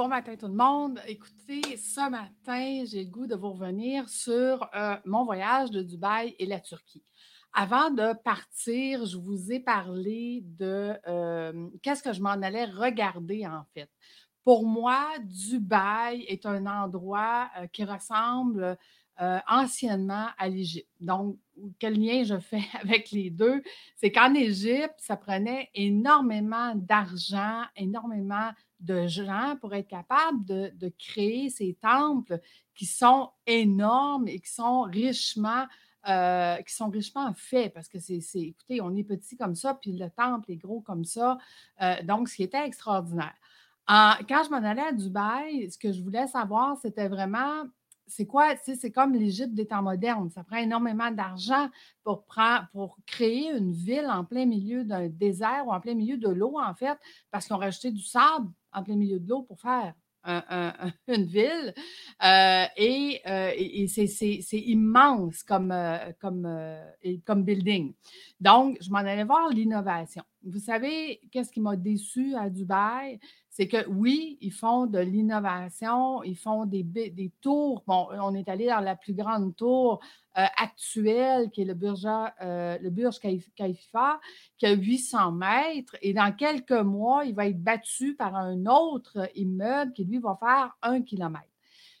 Bon matin tout le monde. Écoutez, ce matin, j'ai le goût de vous revenir sur euh, mon voyage de Dubaï et la Turquie. Avant de partir, je vous ai parlé de euh, qu'est-ce que je m'en allais regarder en fait. Pour moi, Dubaï est un endroit euh, qui ressemble anciennement à l'Égypte. Donc, quel lien je fais avec les deux? C'est qu'en Égypte, ça prenait énormément d'argent, énormément de gens pour être capable de, créer ces temples qui sont énormes et qui sont richement euh, richement faits parce que c'est, écoutez, on est petit comme ça, puis le temple est gros comme ça. Euh, donc, ce qui était extraordinaire. quand je m'en allais à Dubaï, ce que je voulais savoir, c'était vraiment c'est quoi, c'est comme l'Égypte des temps modernes. Ça prend énormément d'argent pour, pour créer une ville en plein milieu d'un désert ou en plein milieu de l'eau, en fait, parce qu'ils ont rajouté du sable en plein milieu de l'eau pour faire une ville. Euh, et, euh, c'est immense comme, euh, comme building. Donc, je m'en allais voir l'innovation. Vous savez, qu'est-ce qui m'a déçu à Dubaï? C'est que oui, ils font de l'innovation, ils font des, des, tours. Bon, on est allé dans la plus grande tour euh, actuelle, qui est le Burj, euh, le qui a 800 mètres. Et dans quelques mois, il va être battu par un autre immeuble qui, lui, va faire un kilomètre.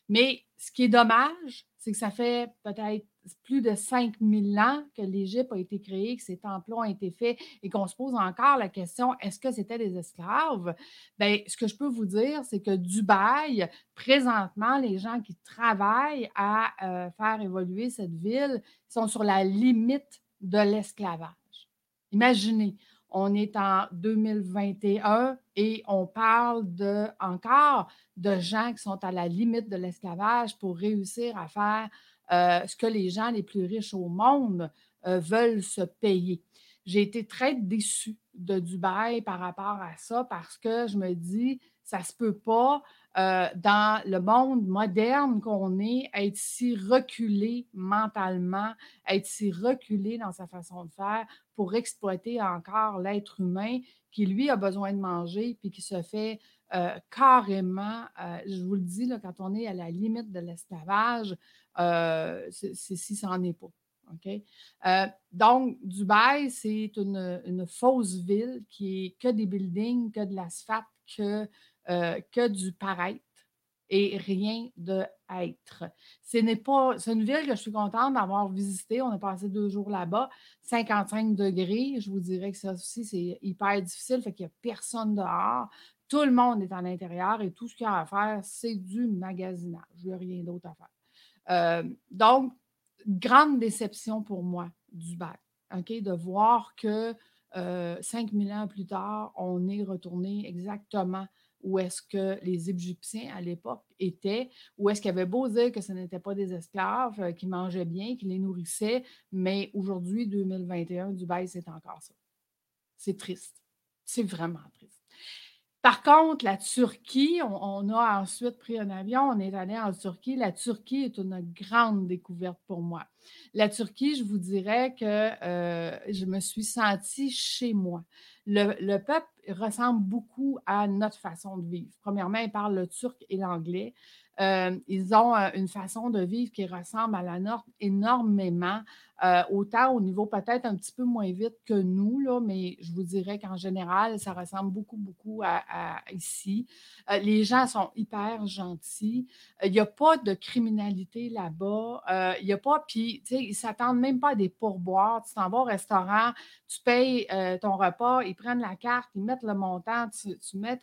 Mais ce qui est dommage, c'est que ça fait peut-être plus de 5000 ans que l'Égypte a été créée, que ces temples ont été faits et qu'on se pose encore la question est-ce que c'était des esclaves? Bien, ce que je peux vous dire, c'est que Dubaï, présentement, les gens qui travaillent à euh, faire évoluer cette ville sont sur la limite de l'esclavage. Imaginez, on est en 2021 et on parle de, encore de gens qui sont à la limite de l'esclavage pour réussir à faire euh, ce que les gens les plus riches au monde euh, veulent se payer. J'ai été très déçue de Dubaï par rapport à ça parce que je me dis, ça se peut pas euh, dans le monde moderne qu'on est, être si reculé mentalement, être si reculé dans sa façon de faire pour exploiter encore l'être humain qui, lui, a besoin de manger puis qui se fait euh, carrément, euh, je vous le dis, quand on est à la limite de l'esclavage, c'est si ça n'en est pas. Donc, Dubaï, c'est une, une, fausse ville qui est que des buildings, que de l'asphalte, que euh, que du paraître et rien de être. Ce n'est pas, c'est une ville que je suis contente d'avoir visitée. On a passé deux jours là-bas, 55 degrés. Je vous dirais que ça aussi, c'est hyper difficile, fait qu'il n'y a personne dehors. Tout le monde est à l'intérieur et tout ce qu'il y a à faire, c'est du magasinage. Il n'y a rien d'autre à faire. Euh, donc, grande déception pour moi du bac, OK, de voir que euh, 5000 ans plus tard, on est retourné exactement où est-ce que les Égyptiens à l'époque étaient, où est-ce qu'ils avaient beau dire que ce n'étaient pas des esclaves, euh, qui mangeaient bien, qui les nourrissaient, mais aujourd'hui, 2021, Dubaï, c'est encore ça. C'est triste. C'est vraiment triste. Par contre, la Turquie, on, a ensuite pris un avion, on est allé en Turquie. La Turquie est une grande découverte pour moi. La Turquie, je vous dirais que euh, je me suis sentie chez moi. Le, peuple ressemble beaucoup à notre façon de vivre. Premièrement, ils parlent le turc et l'anglais. Euh, ils ont euh, une façon de vivre qui ressemble à la nôtre énormément, euh, autant au niveau peut-être un petit peu moins vite que nous, là, mais je vous dirais qu'en général, ça ressemble beaucoup, beaucoup à, ici. les gens sont hyper gentils. Il n'y a pas de criminalité là-bas. Il n'y a pas, puis, tu sais, ils ne s'attendent même pas à des pourboires. Tu t'en vas au restaurant, tu payes ton repas, ils prennent la carte, ils mettent le montant, tu, mets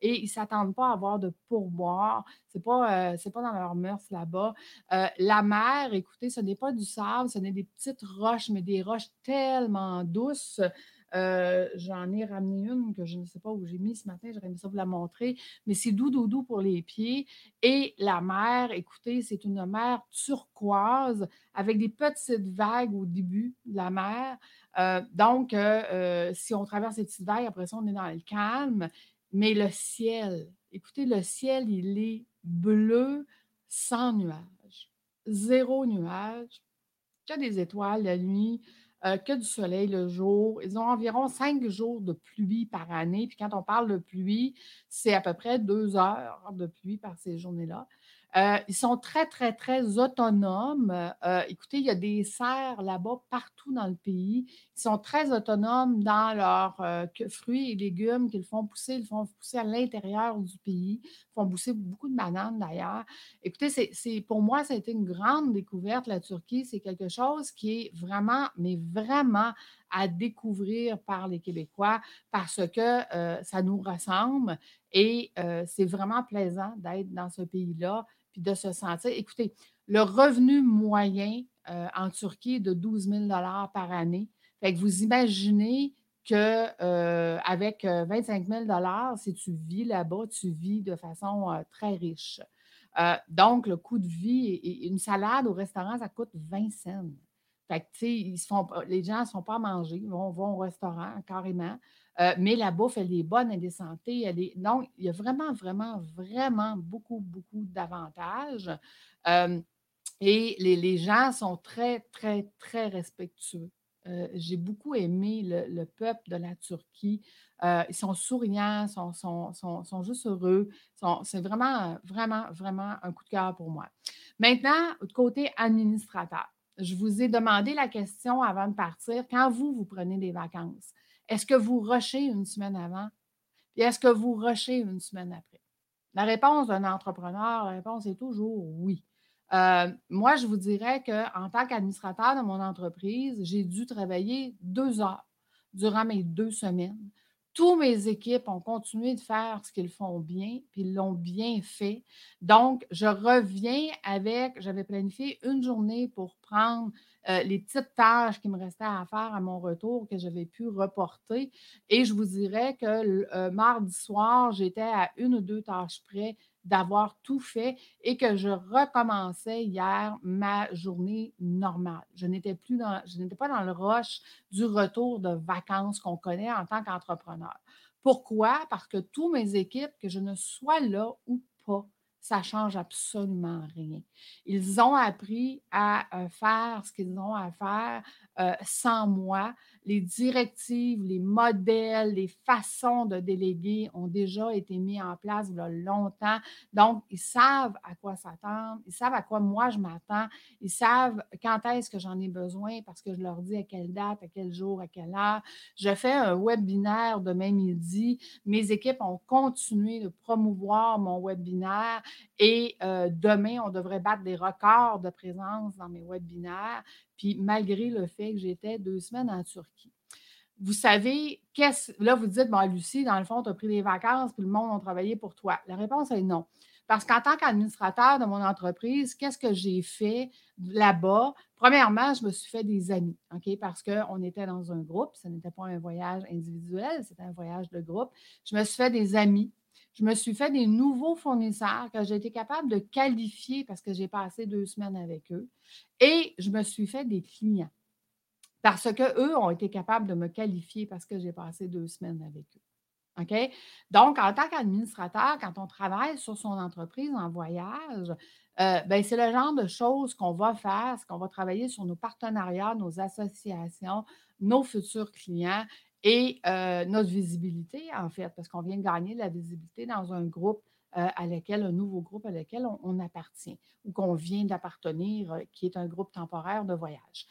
et ils ne s'attendent pas à avoir de pourboire. Ce n'est euh, pas dans leur mœurs là-bas. Euh, la mer, écoutez, ce n'est pas du sable, ce n'est des petites roches, mais des roches tellement douces. Euh, j'en ai ramené une que je ne sais pas où j'ai mis ce matin, j'aurais aimé ça vous la montrer, mais c'est doux, doux, doux pour les pieds. Et la mer, écoutez, c'est une mer turquoise avec des petites vagues au début de la mer. donc, si on traverse ces petites vagues, après ça, on est dans le calme. Mais le ciel, écoutez, le ciel, il est bleu sans nuages, zéro nuage. A des étoiles la nuit. euh, que du soleil le jour. Ils ont environ cinq jours de pluie par année. Puis quand on parle de pluie, c'est à peu près deux heures de pluie par ces journées-là. Euh, ils sont très, très, très autonomes. Euh, écoutez, il y a des serres là-bas partout dans le pays. Ils sont très autonomes dans leurs euh, fruits et légumes qu'ils font pousser. Ils font pousser à l'intérieur du pays. Ils font pousser beaucoup de bananes d'ailleurs. Écoutez, pour moi, ça a été une grande découverte, la Turquie. C'est quelque chose qui est vraiment, mais vraiment à découvrir par les Québécois parce que ça nous ressemble et c'est vraiment plaisant d'être dans ce pays-là puis de se sentir. Écoutez, le revenu moyen euh, en Turquie est de 12 000 par année. Fait que vous imaginez qu'avec euh, 25 000 si tu vis là-bas, tu vis de façon euh, très riche. donc, le coût de vie, une salade au restaurant, ça coûte 20 cents. Fait que, ils se font, les gens ne se font pas manger, ils vont, au restaurant carrément. Euh, mais la bouffe, elle est bonne, elle est santé, elle est. Non, il y a vraiment, vraiment, vraiment beaucoup, beaucoup d'avantages. Euh, et les, gens sont très, très, très respectueux. Euh, j'ai beaucoup aimé le, peuple de la Turquie. ils sont souriants, sont, sont, sont, juste heureux. C'est vraiment, vraiment, vraiment un coup de cœur pour moi. Maintenant, côté administrateur, je vous ai demandé la question avant de partir. Quand vous, vous prenez des vacances, est-ce que vous rushez une semaine avant? Et est-ce que vous rushez une semaine après? La réponse d'un entrepreneur, la réponse est toujours oui. Euh, moi, je vous dirais qu'en tant qu'administrateur de mon entreprise, j'ai dû travailler deux heures durant mes deux semaines. Tous mes équipes ont continué de faire ce qu'ils font bien, puis ils l'ont bien fait. Donc, je reviens avec, j'avais planifié une journée pour prendre euh, les petites tâches qui me restaient à faire à mon retour que j'avais pu reporter. Et je vous dirais que euh, mardi soir, j'étais à une ou deux tâches près d'avoir tout fait et que je recommençais hier ma journée normale. Je n'étais plus dans, je n'étais pas dans le rush du retour de vacances qu'on connaît en tant qu'entrepreneur. Pourquoi? Parce que tous mes équipes, que je ne sois là ou pas, ça change absolument rien. Ils ont appris à euh, faire ce qu'ils ont à faire euh, sans moi. Les directives, les modèles, les façons de déléguer ont déjà été mis en place il y a longtemps. Donc, ils savent à quoi s'attendre, ils savent à quoi moi je m'attends, ils savent quand est-ce que j'en ai besoin parce que je leur dis à quelle date, à quel jour, à quelle heure. Je fais un webinaire demain midi. Mes équipes ont continué de promouvoir mon webinaire et euh, demain, on devrait battre des records de présence dans mes webinaires, puis malgré le fait que j'étais deux semaines en Turquie. Vous savez, qu'est-ce. Là, vous dites, bon, Lucie, dans le fond, tu as pris des vacances, puis le monde a travaillé pour toi. La réponse est non. Parce qu'en tant qu'administrateur de mon entreprise, qu'est-ce que j'ai fait là-bas? Premièrement, je me suis fait des amis, OK? Parce qu'on était dans un groupe, ce n'était pas un voyage individuel, c'était un voyage de groupe. Je me suis fait des amis je me suis fait des nouveaux fournisseurs que j'ai été capable de qualifier parce que j'ai passé deux semaines avec eux. Et je me suis fait des clients parce qu'eux ont été capables de me qualifier parce que j'ai passé deux semaines avec eux. OK? Donc, en tant qu'administrateur, quand on travaille sur son entreprise en voyage, euh, ben, c'est le genre de choses qu'on va faire, qu'on va travailler sur nos partenariats, nos associations, nos futurs clients et euh, notre visibilité, en fait, parce qu'on vient de gagner de la visibilité dans un groupe à lequel, un nouveau groupe à lequel on, appartient ou qu'on vient d'appartenir, euh, qui est un groupe temporaire de voyage.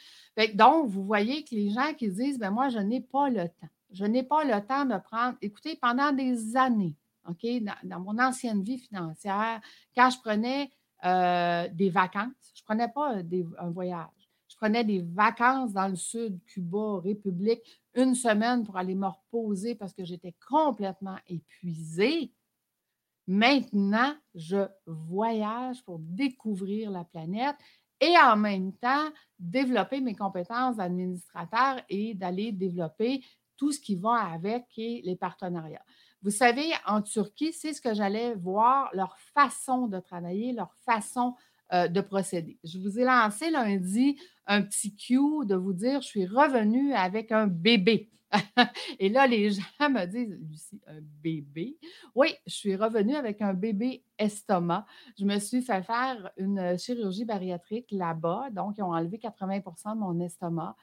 donc, vous voyez que les gens qui disent, ben moi, je n'ai pas le temps. Je n'ai pas le temps de prendre. Écoutez, pendant des années, dans, mon ancienne vie financière, quand je prenais des vacances, je ne prenais pas un voyage. Je prenais des vacances dans le sud, Cuba, République, une semaine pour aller me reposer parce que j'étais complètement épuisée. Maintenant, je voyage pour découvrir la planète et en même temps développer mes compétences d'administrateur et d'aller développer tout ce qui va avec les partenariats. Vous savez, en Turquie, c'est ce que j'allais voir, leur façon de travailler, leur façon euh, de procéder. Je vous ai lancé lundi un petit cue de vous dire je suis revenue avec un bébé. Et là, les gens me disent Lucie, un bébé? Oui, je suis revenue avec un bébé estomac. Je me suis fait faire une chirurgie bariatrique là-bas. Donc, ils ont enlevé 80% de mon estomac.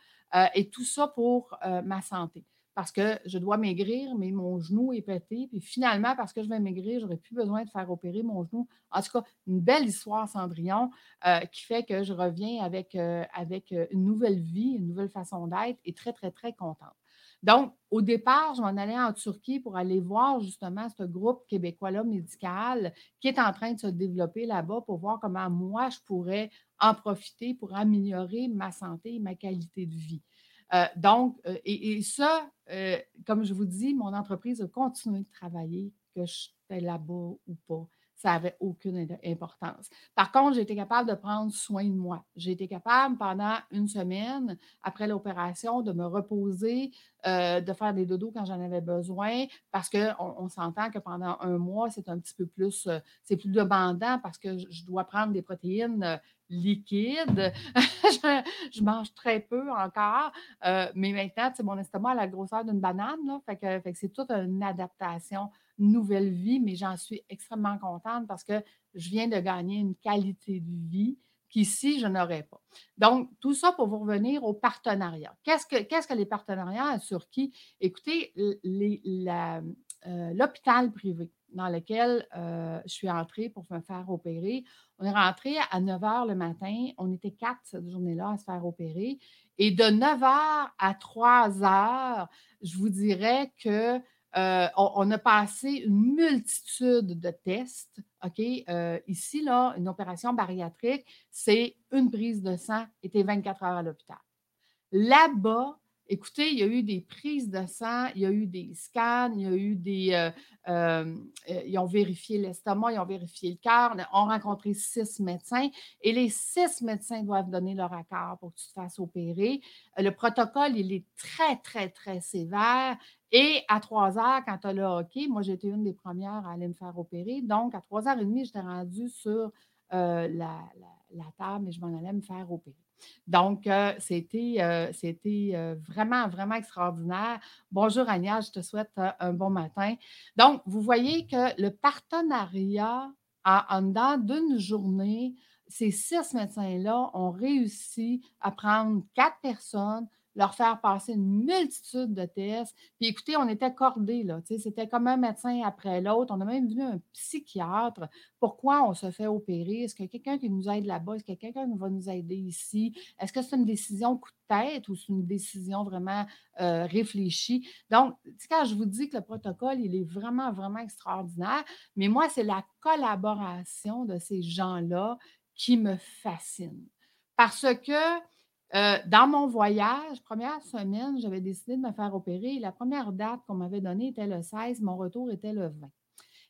et tout ça pour ma santé parce que je dois maigrir, mais mon genou est pété. Puis finalement, parce que je vais maigrir, je n'aurai plus besoin de faire opérer mon genou. En tout cas, une belle histoire, Cendrillon, euh, qui fait que je reviens avec, euh, avec euh, une nouvelle vie, une nouvelle façon d'être et très, très, très contente. Donc, au départ, je m'en allais en Turquie pour aller voir justement ce groupe québécois-là médical qui est en train de se développer là-bas pour voir comment moi, je pourrais en profiter pour améliorer ma santé et ma qualité de vie. Euh, donc, euh, et, ça, euh, comme je vous dis, mon entreprise a continué de travailler, que j'étais là-bas ou pas ça n'avait aucune importance. Par contre, j'ai été capable de prendre soin de moi. J'ai été capable pendant une semaine, après l'opération, de me reposer, euh, de faire des dodos quand j'en avais besoin, parce qu'on on, s'entend que pendant un mois, c'est un petit peu plus, euh, c'est plus demandant parce que je, dois prendre des protéines euh, liquides. je, mange très peu encore, mais maintenant, mon estomac a la grosseur d'une banane, là, fait que c'est toute une adaptation nouvelle vie, mais j'en suis extrêmement contente parce que je viens de gagner une qualité de vie qu'ici, je n'aurais pas. Donc, tout ça pour vous revenir au partenariat. Qu'est-ce que, les partenariats sur qui? Écoutez, euh, l'hôpital privé dans lequel euh, je suis entrée pour me faire opérer, on est rentré à 9 h le matin. On était quatre cette journée-là à se faire opérer. Et de 9 h à 3 h, je vous dirais que euh, on, a passé une multitude de tests. OK? Euh, ici, là, une opération bariatrique, c'est une prise de sang et tu 24 heures à l'hôpital. Là-bas, Écoutez, il y a eu des prises de sang, il y a eu des scans, il y a eu des. Euh, euh, euh, ils ont vérifié l'estomac, ils ont vérifié le cœur. On a rencontré six médecins et les six médecins doivent donner leur accord pour que tu te fasses opérer. Le protocole, il est très, très, très sévère. Et à trois heures, quand tu as le hockey, moi, été une des premières à aller me faire opérer. Donc, à trois heures et demie, j'étais rendue sur la, la table et je m'en allais me faire opérer. Donc, euh, c'était, euh, euh, vraiment, vraiment extraordinaire. Bonjour Agnès, je te souhaite un bon matin. Donc, vous voyez que le partenariat en dedans d'une journée, ces six médecins-là ont réussi à prendre quatre personnes, leur faire passer une multitude de tests. Puis écoutez, on était cordés, là. C'était comme un médecin après l'autre. On a même vu un psychiatre. Pourquoi on se fait opérer? Est-ce qu'il y a quelqu'un qui nous aide là-bas? Est-ce a quelqu'un va nous aider ici? Est-ce que c'est une décision coup de tête ou c'est une décision vraiment euh, réfléchie? Donc, quand je vous dis que le protocole, il est vraiment, vraiment extraordinaire, mais moi, c'est la collaboration de ces gens-là qui me fascine. Parce que euh, dans mon voyage, première semaine, j'avais décidé de me faire opérer. La première date qu'on m'avait donnée était le 16, mon retour était le 20.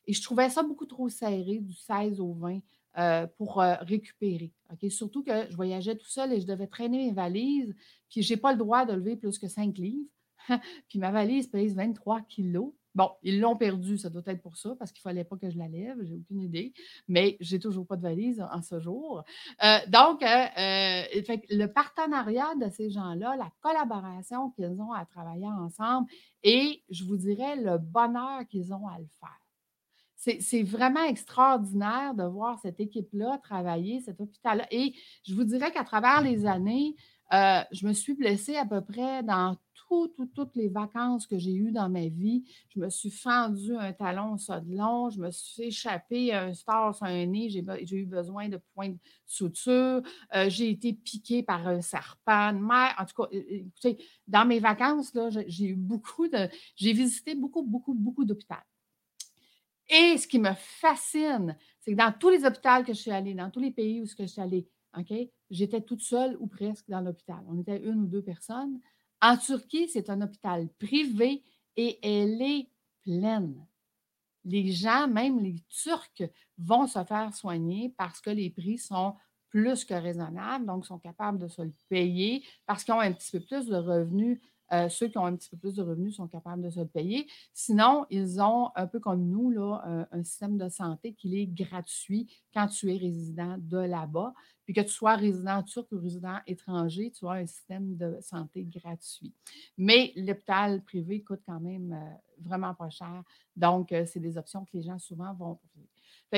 Et je trouvais ça beaucoup trop serré du 16 au 20 euh, pour euh, récupérer. Surtout que je voyageais tout seul et je devais traîner mes valises, puis je n'ai pas le droit de lever plus que 5 livres. puis ma valise pèse 23 kilos. Bon, ils l'ont perdu, ça doit être pour ça, parce qu'il ne fallait pas que je la lève, j'ai aucune idée, mais j'ai toujours pas de valise en ce jour. Euh, donc, euh, euh, le partenariat de ces gens-là, la collaboration qu'ils ont à travailler ensemble et, je vous dirais, le bonheur qu'ils ont à le faire. C'est vraiment extraordinaire de voir cette équipe-là travailler, cet hôpital-là. Et je vous dirais qu'à travers les années, je me suis blessée à peu près dans toutes les vacances que j'ai eues dans ma vie, je me suis fendu un talon de long, je me suis échappé un star sur un nez, j'ai eu besoin de points de suture, euh, j'ai été piqué par un serpent. En tout cas, écoutez, dans mes vacances, j'ai eu beaucoup de. J'ai visité beaucoup, beaucoup, beaucoup d'hôpitaux. Et ce qui me fascine, c'est que dans tous les hôpitaux que je suis allée, dans tous les pays où je suis allée, OK, j'étais toute seule ou presque dans l'hôpital. On était une ou deux personnes. En Turquie, c'est un hôpital privé et elle est pleine. Les gens, même les Turcs, vont se faire soigner parce que les prix sont plus que raisonnables, donc sont capables de se le payer parce qu'ils ont un petit peu plus de revenus euh, ceux qui ont un petit peu plus de revenus sont capables de se le payer. Sinon, ils ont, un peu comme nous, là, un, système de santé qui est gratuit quand tu es résident de là-bas. Puis que tu sois résident turc ou résident étranger, tu as un système de santé gratuit. Mais l'hôpital privé coûte quand même euh, vraiment pas cher. Donc, euh, c'est des options que les gens souvent vont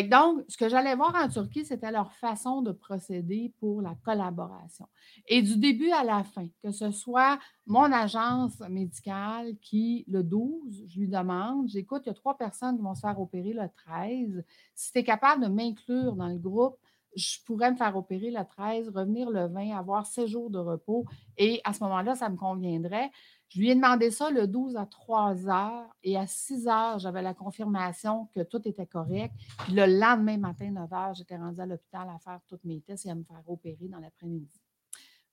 donc, ce que j'allais voir en Turquie, c'était leur façon de procéder pour la collaboration. Et du début à la fin, que ce soit mon agence médicale qui, le 12, je lui demande, j'écoute, il y a trois personnes qui vont se faire opérer le 13. Si tu es capable de m'inclure dans le groupe, je pourrais me faire opérer le 13, revenir le 20, avoir 16 jours de repos et à ce moment-là, ça me conviendrait. Je lui ai demandé ça le 12 à 3 heures et à 6 heures, j'avais la confirmation que tout était correct. Puis le lendemain matin, 9 heures, j'étais rendue à l'hôpital à faire tous mes tests et à me faire opérer dans l'après-midi.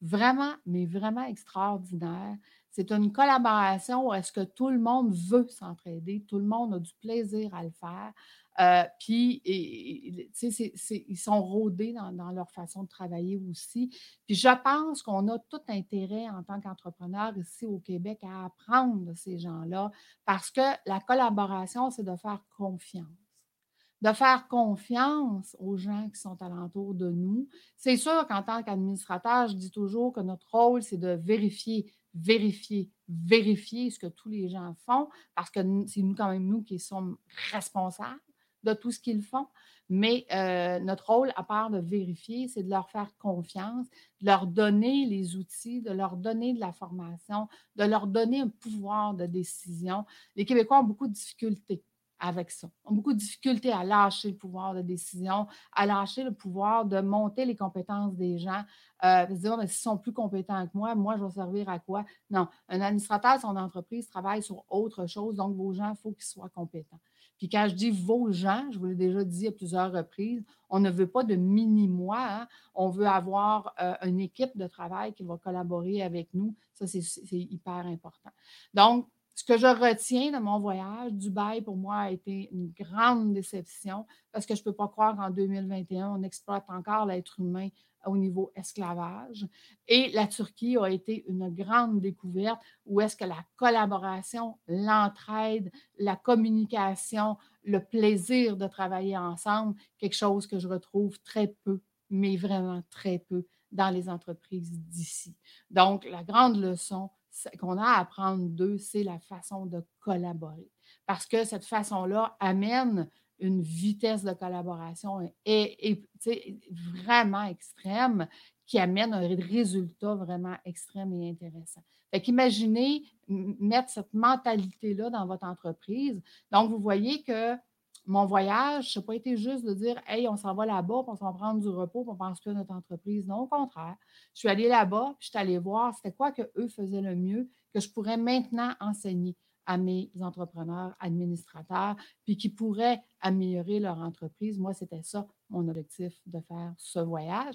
Vraiment, mais vraiment extraordinaire. C'est une collaboration où est-ce que tout le monde veut s'entraider, tout le monde a du plaisir à le faire. Euh, puis, ils sont rodés dans, leur façon de travailler aussi. Puis, je pense qu'on a tout intérêt en tant qu'entrepreneur ici au Québec à apprendre de ces gens-là parce que la collaboration, c'est de faire confiance. De faire confiance aux gens qui sont alentour de nous. C'est sûr qu'en tant qu'administrateur, je dis toujours que notre rôle, c'est de vérifier, vérifier, vérifier ce que tous les gens font parce que c'est nous, quand même, nous qui sommes responsables de tout ce qu'ils font. Mais euh, notre rôle, à part de vérifier, c'est de leur faire confiance, de leur donner les outils, de leur donner de la formation, de leur donner un pouvoir de décision. Les Québécois ont beaucoup de difficultés avec ça. Ont beaucoup de difficultés à lâcher le pouvoir de décision, à lâcher le pouvoir de monter les compétences des gens, euh, se dire, s'ils sont plus compétents que moi, moi, je vais servir à quoi? Non, un administrateur, son entreprise travaille sur autre chose, donc vos gens, il faut qu'ils soient compétents. Puis quand je dis vos gens, je vous l'ai déjà dit à plusieurs reprises, on ne veut pas de mini-moi, hein. on veut avoir euh, une équipe de travail qui va collaborer avec nous. Ça, c'est hyper important. Donc, ce que je retiens de mon voyage, Dubaï, pour moi, a été une grande déception parce que je ne peux pas croire qu'en 2021, on exploite encore l'être humain au niveau esclavage. Et la Turquie a été une grande découverte où est-ce que la collaboration, l'entraide, la communication, le plaisir de travailler ensemble, quelque chose que je retrouve très peu, mais vraiment très peu dans les entreprises d'ici. Donc, la grande leçon qu'on a à apprendre d'eux, c'est la façon de collaborer. Parce que cette façon-là amène une vitesse de collaboration est, vraiment extrême qui amène un résultat vraiment extrême et intéressant. Fait qu'imaginez mettre cette mentalité-là dans votre entreprise. Donc, vous voyez que mon voyage, ça n'a pas été juste de dire Hey, on s'en va là-bas, on s'en prendre du repos, on ne pense plus à notre entreprise. Non, au contraire. Je suis allée là-bas, je suis allée voir c'était quoi qu'eux faisaient le mieux, que je pourrais maintenant enseigner à mes entrepreneurs, administrateurs, puis qui pourraient améliorer leur entreprise. Moi, c'était ça mon objectif de faire ce voyage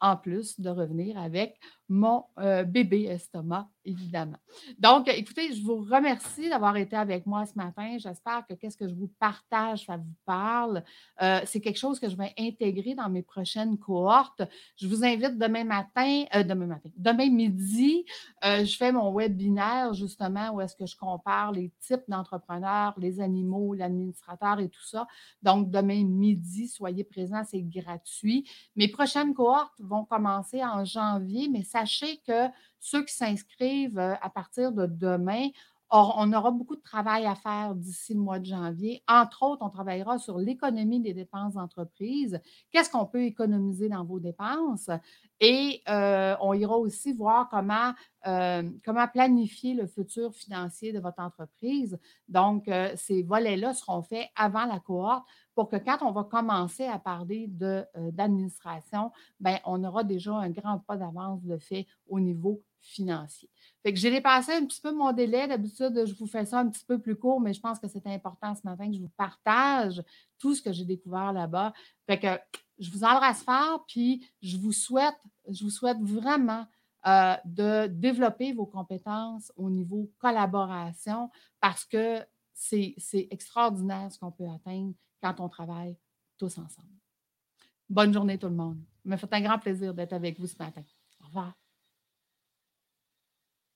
en plus de revenir avec mon euh, bébé estomac, évidemment. Donc, écoutez, je vous remercie d'avoir été avec moi ce matin. J'espère que qu'est-ce que je vous partage, ça vous parle. Euh, c'est quelque chose que je vais intégrer dans mes prochaines cohortes. Je vous invite demain matin, euh, demain matin, demain midi, je fais mon webinaire justement où est-ce que je compare les types d'entrepreneurs, les animaux, l'administrateur et tout ça. Donc, demain midi, soyez présents, c'est gratuit. Mes prochaines cohortes vont commencer en janvier, mais sachez que ceux qui s'inscrivent euh, à partir de demain, on aura beaucoup de travail à faire d'ici le mois de janvier. Entre autres, on travaillera sur l'économie des dépenses d'entreprise. Qu'est-ce qu'on peut économiser dans vos dépenses? Et euh, on ira aussi voir comment, euh, comment planifier le futur financier de votre entreprise. Donc, ces volets-là seront faits avant la cohorte pour que quand on va commencer à parler euh, d'administration, ben, on aura déjà un grand pas d'avance de fait au niveau financier. Fait que j'ai dépassé un petit peu mon délai. D'habitude, je vous fais ça un petit peu plus court, mais je pense que c'est important ce matin que je vous partage tout ce que j'ai découvert là-bas. Fait que je vous embrasse fort, puis je vous souhaite, je vous souhaite vraiment euh, de développer vos compétences au niveau collaboration parce que c'est extraordinaire ce qu'on peut atteindre quand on travaille tous ensemble. Bonne journée tout le monde. Il m'a fait un grand plaisir d'être avec vous ce matin. Au revoir.